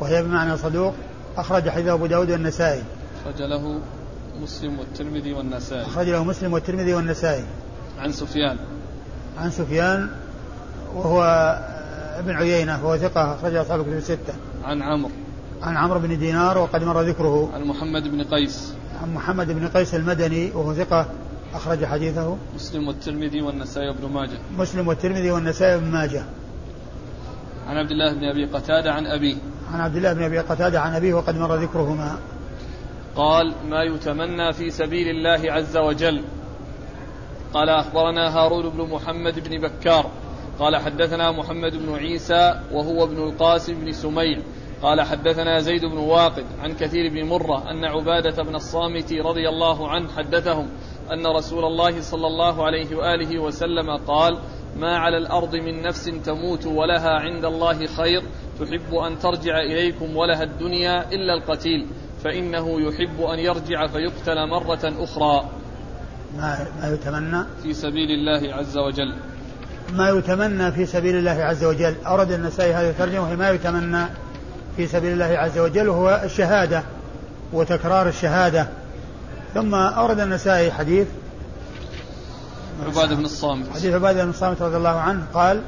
وهي بمعنى صدوق. أخرج حديثه أبو داود والنسائي. أخرج له مسلم والترمذي والنسائي. أخرج له مسلم والترمذي والنسائي. عن سفيان. عن سفيان وهو ابن عيينة وهو ثقة أخرج أصحاب الكتب الستة. عن عمرو. عن عمرو بن دينار وقد مر ذكره. عن محمد بن قيس. عن محمد بن قيس المدني وهو ثقة أخرج حديثه. مسلم والترمذي والنسائي وابن ماجه. مسلم والترمذي والنسائي وابن ماجه. عن عبد الله بن أبي قتادة عن أبيه. عن عبد الله بن أبي قتادة عن أبيه وقد مر ذكرهما. قال ما يتمنى في سبيل الله عز وجل قال أخبرنا هارون بن محمد بن بكار قال حدثنا محمد بن عيسى وهو ابن القاسم بن سميع قال حدثنا زيد بن واقد عن كثير بن مرة أن عبادة بن الصامت رضي الله عنه حدثهم أن رسول الله صلى الله عليه وآله وسلم قال ما على الأرض من نفس تموت ولها عند الله خير تحب أن ترجع إليكم ولها الدنيا إلا القتيل فإنه يحب أن يرجع فيقتل مرة أخرى. ما, ما يتمنى؟ في سبيل الله عز وجل. ما يتمنى في سبيل الله عز وجل. أورد النسائي هذه الترجمة وهي ما يتمنى في سبيل الله عز وجل وهو الشهادة وتكرار الشهادة. ثم أورد النسائي حديث. عبادة بن الصامت. حديث عبادة بن الصامت رضي الله عنه قال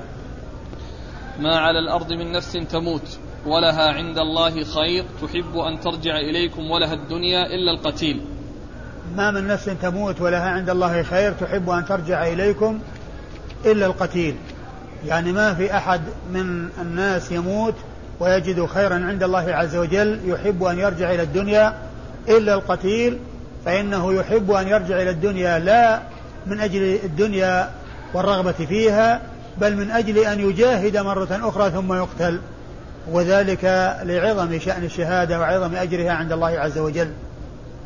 ما على الأرض من نفس تموت ولها عند الله خير تحب أن ترجع إليكم ولها الدنيا إلا القتيل. ما من نفس تموت ولها عند الله خير تحب أن ترجع إليكم إلا القتيل. يعني ما في أحد من الناس يموت ويجد خيرا عند الله عز وجل يحب أن يرجع إلى الدنيا إلا القتيل فإنه يحب أن يرجع إلى الدنيا لا من أجل الدنيا والرغبة فيها بل من أجل أن يجاهد مرة أخرى ثم يقتل. وذلك لعظم شأن الشهادة وعظم أجرها عند الله عز وجل.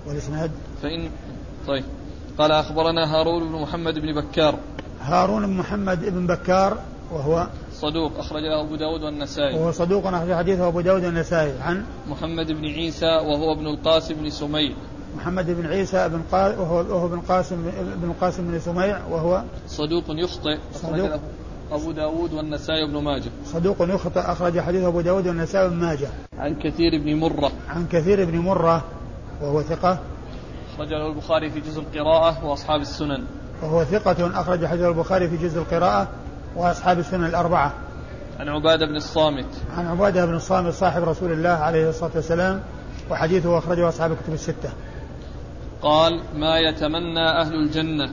والإسناد؟ فإن طيب. قال أخبرنا هارون بن محمد بن بكار. هارون بن محمد بن بكار وهو صدوق أخرج له أبو داود والنسائي. وهو صدوق أخرج حديثه أبو داود والنسائي عن محمد بن عيسى وهو ابن القاسم بن سميع. محمد بن عيسى بن قا... وهو وهو ابن قاسم بن القاسم بن سميع وهو صدوق يخطئ صدوق. له أبو داود والنسائي بن ماجه. صدوق يخطئ أخرج حديث أبو داود والنسائي بن ماجه. عن كثير بن مرة. عن كثير بن مرة وهو ثقة. أخرج له البخاري في جزء القراءة وأصحاب السنن. وهو ثقة أخرج حديث البخاري في جزء القراءة وأصحاب السنن الأربعة. عن عبادة بن الصامت. عن عبادة بن الصامت صاحب رسول الله عليه الصلاة والسلام وحديثه أخرجه أصحاب الكتب الستة. قال ما يتمنى أهل الجنة.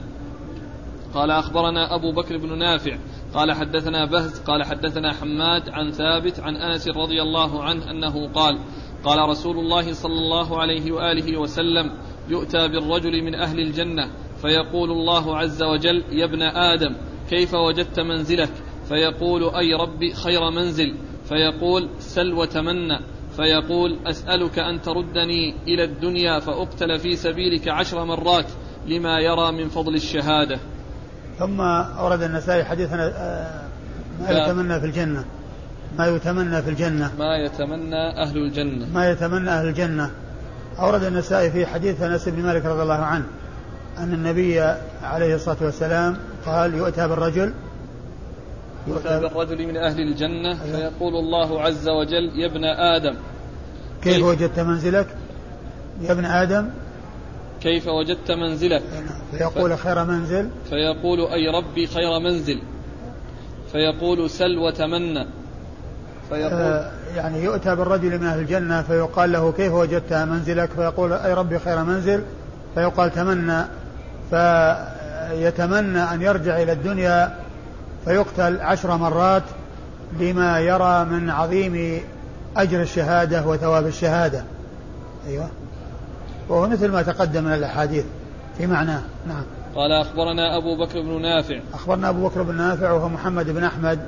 قال أخبرنا أبو بكر بن نافع. قال حدثنا بهز. قال حدثنا حماد عن ثابت عن أنس رضي الله عنه أنه قال قال رسول الله صلى الله عليه وآله وسلم يؤتى بالرجل من أهل الجنة فيقول الله عز وجل يا ابن آدم كيف وجدت منزلك؟ فيقول أي ربي خير منزل؟ فيقول سل وتمنى. فيقول أسألك أن تردني إلى الدنيا فأقتل في سبيلك عشر مرات لما يرى من فضل الشهادة. ثم أورد النسائي حديثنا آه، ما. يتمنى في الجنة. ما يتمنى في الجنة. ما يتمنى أهل الجنة. ما يتمنى أهل الجنة. أورد النسائي في حديث أنس بن مالك رضي الله عنه. أن النبي عليه الصلاة والسلام قال يؤتى بالرجل. يؤتى بالرجل من أهل الجنة فيقول الله عز وجل يا ابن آدم. كيف كيف؟ وجدت منزلك؟ يا ابن آدم. كيف وجدت منزلك؟ فيقول خير منزل. فيقول أي ربي خير منزل. فيقول سل وتمنى. فيقول آه، يعني يؤتى بالرجل من أهل الجنة فيقال له كيف وجدت منزلك؟ فيقول أي ربي خير منزل. فيقال تمنى. فيتمنى أن يرجع إلى الدنيا فيقتل عشر مرات لما يرى من عظيم أجر الشهادة وثواب الشهادة. أيوة. وهو مثل ما تقدم من الأحاديث. في معناه نعم. قال أخبرنا أبو بكر بن نافع. أخبرنا أبو بكر بن نافع وهو محمد بن أحمد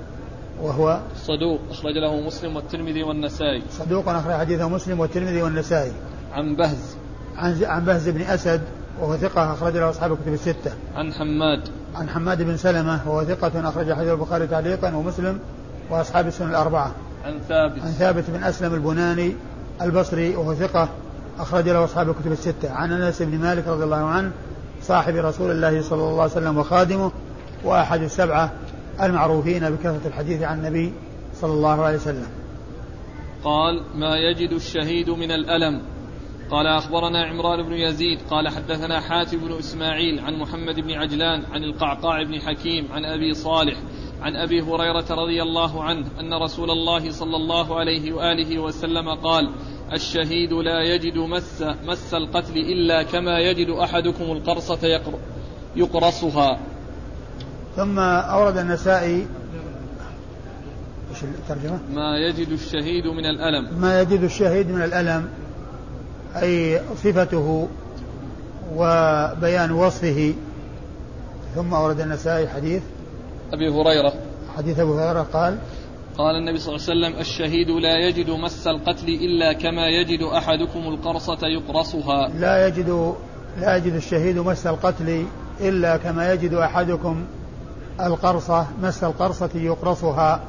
وهو صدوق. أخرج له مسلم والترمذي والنسائي. صدوق أخرج حديثه مسلم والترمذي والنسائي. عن بهز. عن عن بهز بن أسد وهو ثقة أخرج له أصحاب الكتب الستة. عن حماد عن حماد بن سلمة وهو ثقة أخرج حديث البخاري تعليقا ومسلم وأصحاب السنن الأربعة. عن ثابت عن ثابت بن أسلم البناني البصري وهو ثقة أخرج له أصحاب الكتب الستة. عن أنس بن مالك رضي الله عنه صاحب رسول الله صلى الله عليه وسلم وخادمه وأحد السبعة المعروفين بكثرة الحديث عن النبي صلى الله عليه وسلم قال ما يجد الشهيد من الألم قال أخبرنا عمران بن يزيد قال حدثنا حاتم بن إسماعيل عن محمد بن عجلان عن القعقاع بن حكيم عن أبي صالح عن أبي هريرة رضي الله عنه أن رسول الله صلى الله عليه وآله وسلم قال الشهيد لا يجد مس, مس القتل إلا كما يجد أحدكم القرصة يقرصها. ثم أورد النسائي الترجمة؟ ما يجد الشهيد من الألم. ما يجد الشهيد من الألم. أي صفته وبيان وصفه. ثم أورد النسائي حديث. أبي هريرة. حديث أبي هريرة قال قال النبي صلى الله عليه وسلم الشهيد لا يجد مس القتل إلا كما يجد أحدكم القرصة يقرصها. لا يجد لا يجد الشهيد مس القتل إلا كما يجد أحدكم القرصة مس القرصة يقرصها.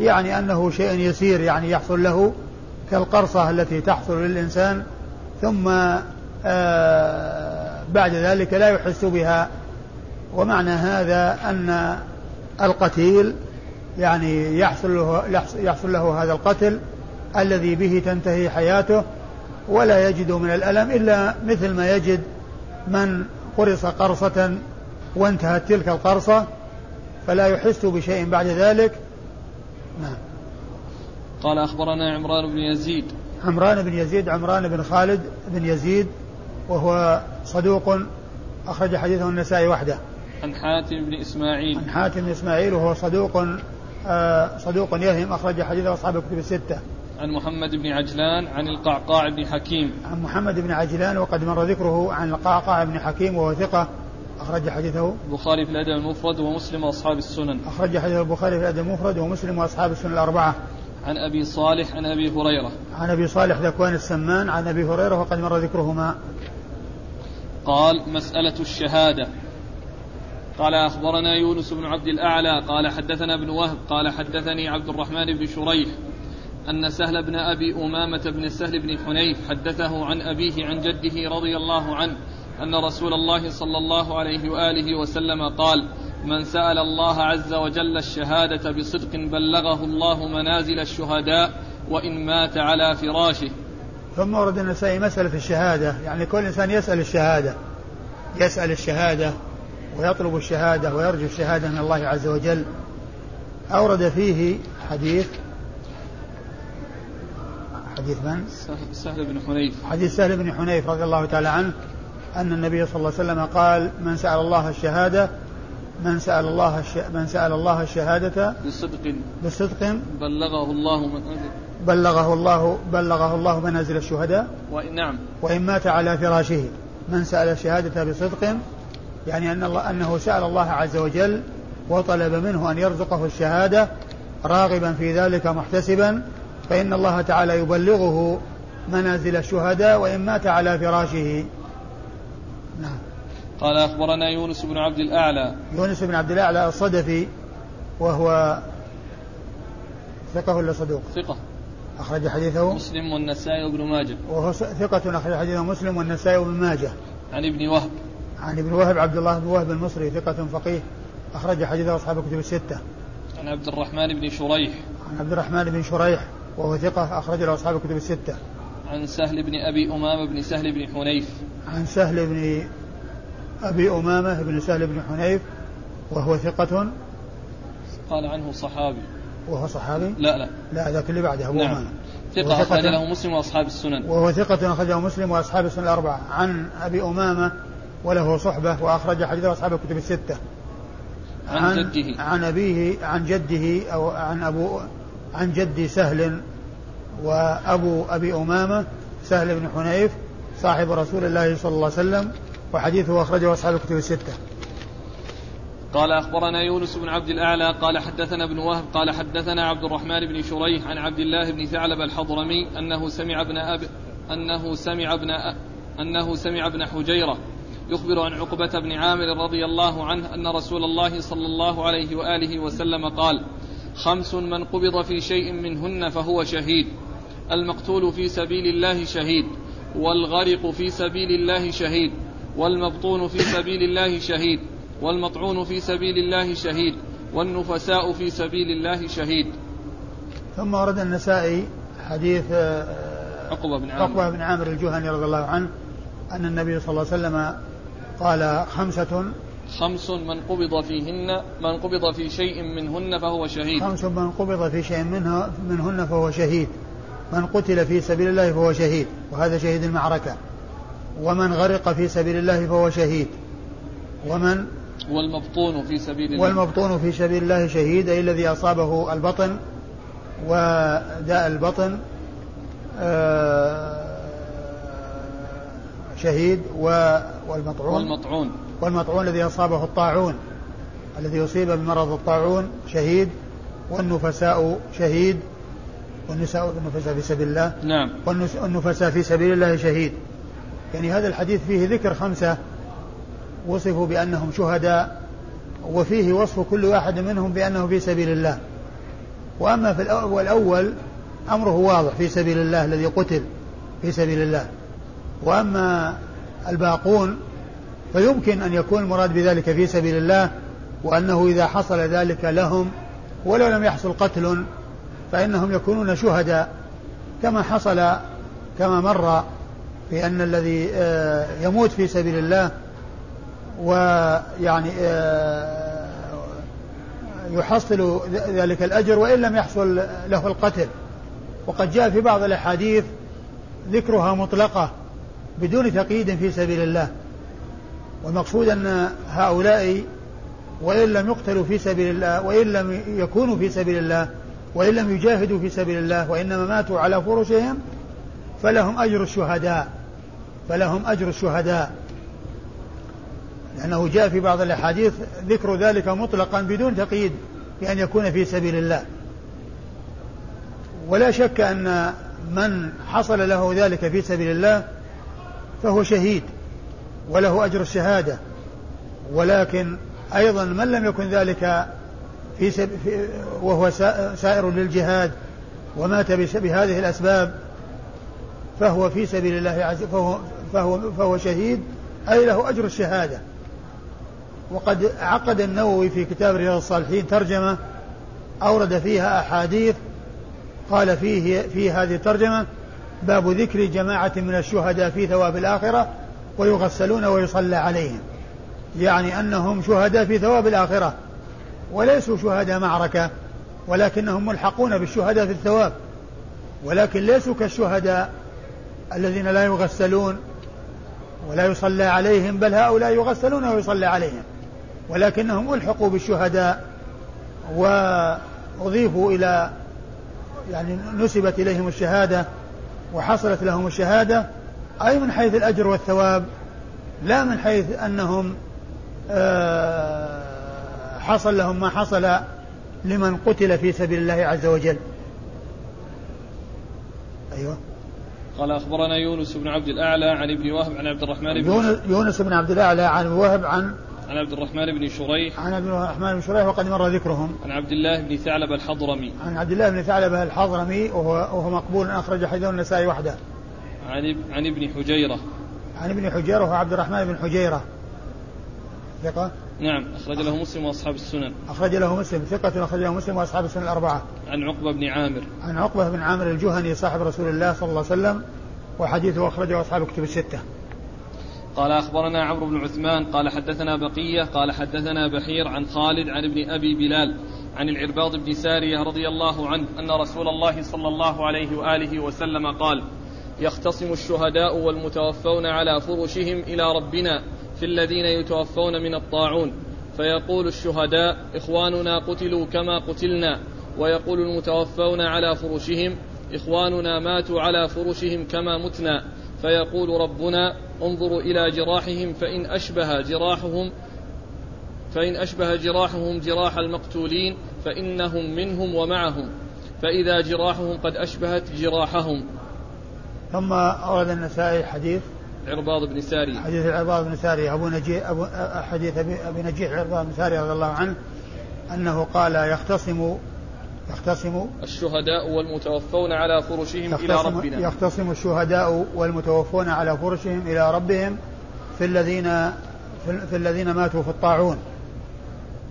يعني أنه شيء يسير يعني يحصل له كالقرصة التي تحصل للإنسان ثم آه بعد ذلك لا يحس بها. ومعنى هذا أن القتيل يعني يحصل له يحصل له هذا القتل الذي به تنتهي حياته ولا يجد من الألم إلا مثل ما يجد من قرص قرصة وانتهت تلك القرصة فلا يحس بشيء بعد ذلك. نعم. قال أخبرنا عمران بن يزيد عمران بن يزيد عمران بن خالد بن يزيد وهو صدوق أخرج حديثه النسائي وحده. عن حاتم بن إسماعيل. عن حاتم بن إسماعيل وهو صدوق آه صدوق يهم أخرج حديثه أصحاب الكتب الستة. عن محمد بن عجلان عن القعقاع بن حكيم. عن محمد بن عجلان وقد مر ذكره عن القعقاع بن حكيم وهو ثقة أخرج حديثه. البخاري في الأدب المفرد ومسلم وأصحاب السنن. أخرج حديث البخاري في الأدب المفرد ومسلم وأصحاب السنن الأربعة. عن أبي صالح عن أبي هريرة. عن أبي صالح ذكوان السمان عن أبي هريرة وقد مر ذكرهما. قال مسألة الشهادة. قال أخبرنا يونس بن عبد الأعلى. قال حدثنا ابن وهب. قال حدثني عبد الرحمن بن شريح أن سهل بن أبي أمامة بن سهل بن حنيف حدثه عن أبيه عن جده رضي الله عنه أن رسول الله صلى الله عليه وآله وسلم قال من سأل الله عز وجل الشهادة بصدق بلغه الله منازل الشهداء وإن مات على فراشه. ثم ورد النسائي مسألة الشهادة. يعني كل إنسان يسأل الشهادة. يسأل الشهادة ويطلب الشهادة ويرجو الشهادة من الله عز وجل. أورد فيه حديث. حديث من؟ سهل بن حنيف. حديث سهل بن حنيف رضي الله تعالى عنه أن النبي صلى الله عليه وسلم قال من سأل الله الشهادة من سأل الله الش... من سأل الله الشهادة بصدق. بصدق. بلغه الله من بلغه الله بلغه الله منازل الشهداء. وإن نعم. وإن مات على فراشه. من سأل الشهادة بصدق يعني أن الله أنه سأل الله عز وجل وطلب منه أن يرزقه الشهادة راغبا في ذلك محتسبا. فإن الله تعالى يبلغه منازل الشهداء وإن مات على فراشه. نعم. قال أخبرنا يونس بن عبد الأعلى. يونس بن عبد الأعلى الصدفي وهو ثقة ولا صدوق؟ ثقة. أخرج حديثه. مسلم والنسائي وابن ماجه. وهو ثقة أخرج حديثه مسلم والنسائي وابن ماجه. عن ابن وهب. عن ابن وهب عبد الله بن وهب المصري ثقة فقيه. أخرج حديثه أصحاب الكتب الستة. عن عبد الرحمن بن شريح. عن عبد الرحمن بن شريح وهو ثقة أخرج له أصحاب الكتب الستة. عن سهل بن أبي أمامة بن سهل بن حنيف. عن سهل بن أبي أمامة بن سهل بن حنيف وهو ثقة. قال عنه صحابي. وهو صحابي؟ لا لا. لا ذاك اللي بعده أبو نعم. أمامة. ثقة أخرج له مسلم وأصحاب السنن. وهو ثقة أخرجه مسلم وأصحاب السنن الأربعة. عن أبي أمامة وله صحبة وأخرج حديثه أصحاب الكتب الستة. عن, عن جده. عن أبيه عن جده أو عن أبو عن جد سهل وأبو أبي أمامة سهل بن حنيف صاحب رسول الله صلى الله عليه وسلم. وحديثه أخرجه أصحاب الكتب الستة. قال أخبرنا يونس بن عبد الأعلى قال حدثنا ابن وهب قال حدثنا عبد الرحمن بن شريح عن عبد الله بن ثعلب الحضرمي أنه سمع ابن أب أنه سمع ابن أ... أنه سمع ابن حجيرة يخبر عن عقبة بن عامر رضي الله عنه أن رسول الله صلى الله عليه وآله وسلم قال خمس من قبض في شيء منهن فهو شهيد المقتول في سبيل الله شهيد والغرق في سبيل الله شهيد. والمبطون في سبيل الله شهيد والمطعون في سبيل الله شهيد والنفساء في سبيل الله شهيد. ثم ورد النسائي حديث آه، عقبة بن عامر. عقبة بن عامر الجهني رضي الله عنه أن النبي صلى الله عليه وسلم قال خمسة خمس من قبض فيهن من قبض في شيء منهن فهو شهيد. خمس من قبض في شيء منها منهن فهو شهيد. من قتل في سبيل الله فهو شهيد وهذا شهيد المعركة. ومن غرق في سبيل الله فهو شهيد. ومن والمبطون في سبيل الله. والمبطون في سبيل الله شهيد أي الذي أصابه البطن وداء البطن آه، شهيد والمطعون. والمطعون. والمطعون الذي أصابه الطاعون. الذي أصيب بمرض الطاعون شهيد والنفساء شهيد والنساء النفساء في سبيل الله. نعم. والنفساء في سبيل الله شهيد. يعني هذا الحديث فيه ذكر خمسة وصفوا بأنهم شهداء وفيه وصف كل واحد منهم بأنه في سبيل الله. وأما في الأول أمره واضح في سبيل الله الذي قتل في سبيل الله. وأما الباقون فيمكن أن يكون المراد بذلك في سبيل الله وأنه إذا حصل ذلك لهم ولو لم يحصل قتل فإنهم يكونون شهداء كما حصل كما مر في أن الذي آه، يموت في سبيل الله ويعني آه، يحصل ذلك الأجر وإن لم يحصل له القتل. وقد جاء في بعض الأحاديث ذكرها مطلقة بدون تقييد في سبيل الله. والمقصود أن هؤلاء وإن لم يقتلوا في سبيل الله وإن لم يكونوا في سبيل الله وإن لم يجاهدوا في سبيل الله وإنما ماتوا على فرشهم فلهم أجر الشهداء. فلهم أجر الشهداء. لأنه جاء في بعض الأحاديث ذكر ذلك مطلقا بدون تقييد بأن يكون في سبيل الله. ولا شك أن من حصل له ذلك في سبيل الله فهو شهيد وله أجر الشهادة. ولكن أيضا من لم يكن ذلك في, سب في وهو سائر للجهاد ومات بهذه الأسباب فهو في سبيل الله عز فهو, فهو, فهو شهيد أي له أجر الشهادة. وقد عقد النووي في كتاب رياض الصالحين ترجمة أورد فيها أحاديث قال فيه في هذه الترجمة باب ذكر جماعة من الشهداء في ثواب الآخرة ويغسلون ويصلى عليهم. يعني أنهم شهداء في ثواب الآخرة وليسوا شهداء معركة ولكنهم ملحقون بالشهداء في الثواب ولكن ليسوا كالشهداء الذين لا يغسلون ولا يصلى عليهم بل هؤلاء يغسلون ويصلى عليهم. ولكنهم ألحقوا بالشهداء وأضيفوا إلى يعني نسبت إليهم الشهادة وحصلت لهم الشهادة أي من حيث الأجر والثواب لا من حيث أنهم آه، حصل لهم ما حصل لمن قتل في سبيل الله عز وجل. أيوه. قال أخبرنا يونس بن عبد الأعلى عن ابن وهب عن عبد الرحمن بن يونس بن عبد الأعلى عن وهب عن عن عبد الرحمن بن شريح. عن عبد الرحمن بن شريح وقد مر ذكرهم. عن عبد الله بن ثعلب الحضرمي. عن عبد الله بن ثعلب الحضرمي وهو, وهو مقبول أخرج حديث النسائي وحده. عن عن ابن حجيرة. عن ابن حجيرة وهو عبد الرحمن بن حجيرة. ثقة؟ نعم أخرج له مسلم وأصحاب السنن. أخرج له مسلم ثقة أخرج له مسلم وأصحاب السنن الأربعة. عن عقبة بن عامر. عن عقبة بن عامر الجهني صاحب رسول الله صلى الله عليه وسلم وحديثه أخرجه أصحاب كتب الستة. قال أخبرنا عمرو بن عثمان قال حدثنا بقية قال حدثنا بحير عن خالد عن ابن أبي بلال عن العرباض بن سارية رضي الله عنه أن رسول الله صلى الله عليه وآله وسلم قال يختصم الشهداء والمتوفون على فرشهم إلى ربنا في الذين يتوفون من الطاعون. فيقول الشهداء إخواننا قتلوا كما قتلنا. ويقول المتوفون على فرشهم إخواننا ماتوا على فرشهم كما متنا. فيقول ربنا انظروا إلى جراحهم فإن أشبه جراحهم فإن أشبه جراحهم جراح المقتولين فإنهم منهم ومعهم. فإذا جراحهم قد أشبهت جراحهم. ثم أورد النسائي حديث عرباض بن ساري. حديث العرباض بن ساري أبو نجيح أبو حديث أبي نجيح العرباض بن ساري رضي الله عنه أنه قال يختصم يختصم الشهداء والمتوفون على فرشهم إلى ربنا. يختصم الشهداء والمتوفون على فرشهم إلى ربهم في الذين في الذين ماتوا في الطاعون.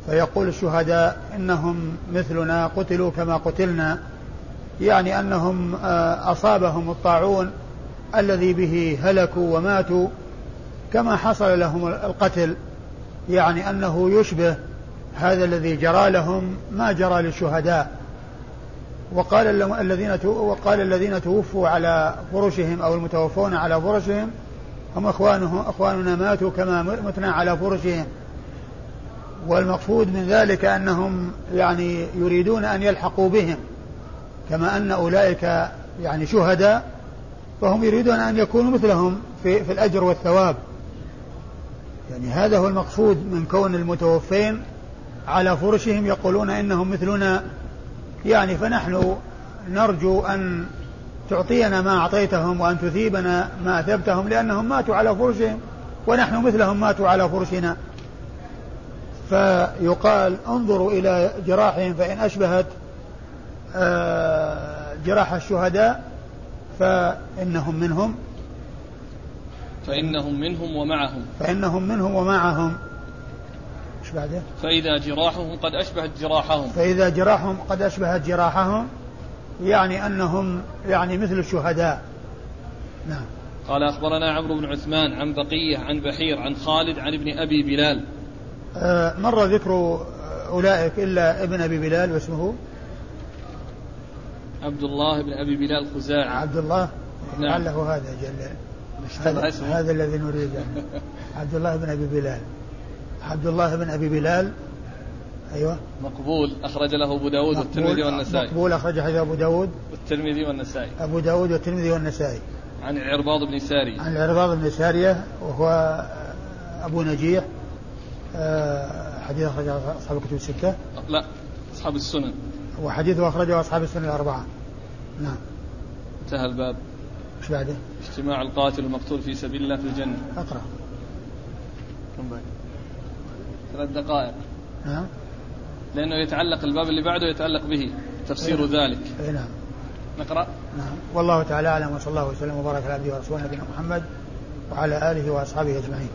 فيقول الشهداء إنهم مثلنا قتلوا كما قتلنا. يعني أنهم آه، أصابهم الطاعون الذي به هلكوا وماتوا كما حصل لهم القتل يعني أنه يشبه هذا الذي جرى لهم ما جرى للشهداء. وقال الذين وقال الذين توفوا على فرشهم أو المتوفون على فرشهم هم اخوانهم إخواننا ماتوا كما متنا على فرشهم. والمقصود من ذلك أنهم يعني يريدون أن يلحقوا بهم كما أن أولئك يعني شهداء فهم يريدون أن يكونوا مثلهم في, في الأجر والثواب. يعني هذا هو المقصود من كون المتوفين على فرشهم يقولون إنهم مثلنا. يعني فنحن نرجو أن تعطينا ما أعطيتهم وأن تثيبنا ما أثبتهم لأنهم ماتوا على فرشهم ونحن مثلهم ماتوا على فرشنا. فيقال انظروا إلى جراحهم فإن أشبهت آه، جراح الشهداء فإنهم منهم. فإنهم منهم ومعهم. فإنهم منهم ومعهم. إيش بعده؟ فإذا جراحهم قد أشبهت جراحهم. فإذا جراحهم قد أشبهت جراحهم يعني أنهم يعني مثل الشهداء. نعم. قال أخبرنا عمرو بن عثمان عن بقية عن بحير عن خالد عن ابن أبي بلال. آه مر ذكر أولئك إلا ابن أبي بلال واسمه عبد الله بن أبي بلال خزاعي عبد الله نعم. لعله هذا جل هذا, هذا الذي نريده. عبد الله بن أبي بلال. عبد الله بن أبي بلال. أيوه. مقبول. أخرج له أبو داود والترمذي والنسائي. مقبول. أخرج حديث أبو داود. والترمذي والنسائي. أبو داود والترمذي والنسائي. عن العرباض بن سارية عن العرباض بن سارية وهو أبو نجيح. آه، حديث أخرجه أصحاب الكتب الستة. لا أصحاب السنن. وحديثه أخرجه أصحاب السنن الأربعة. نعم. انتهى الباب. إيش بعده؟ اجتماع القاتل والمقتول في سبيل الله في الجنة. أقرأ. كم باقي؟ ثلاث دقائق. نعم لأنه يتعلق الباب اللي بعده يتعلق به تفسير إيه. ذلك. اي نعم. نقرأ. نعم. والله تعالى أعلم وصلى الله وسلم وبارك على عبده ورسوله نبينا محمد وعلى آله وأصحابه أجمعين.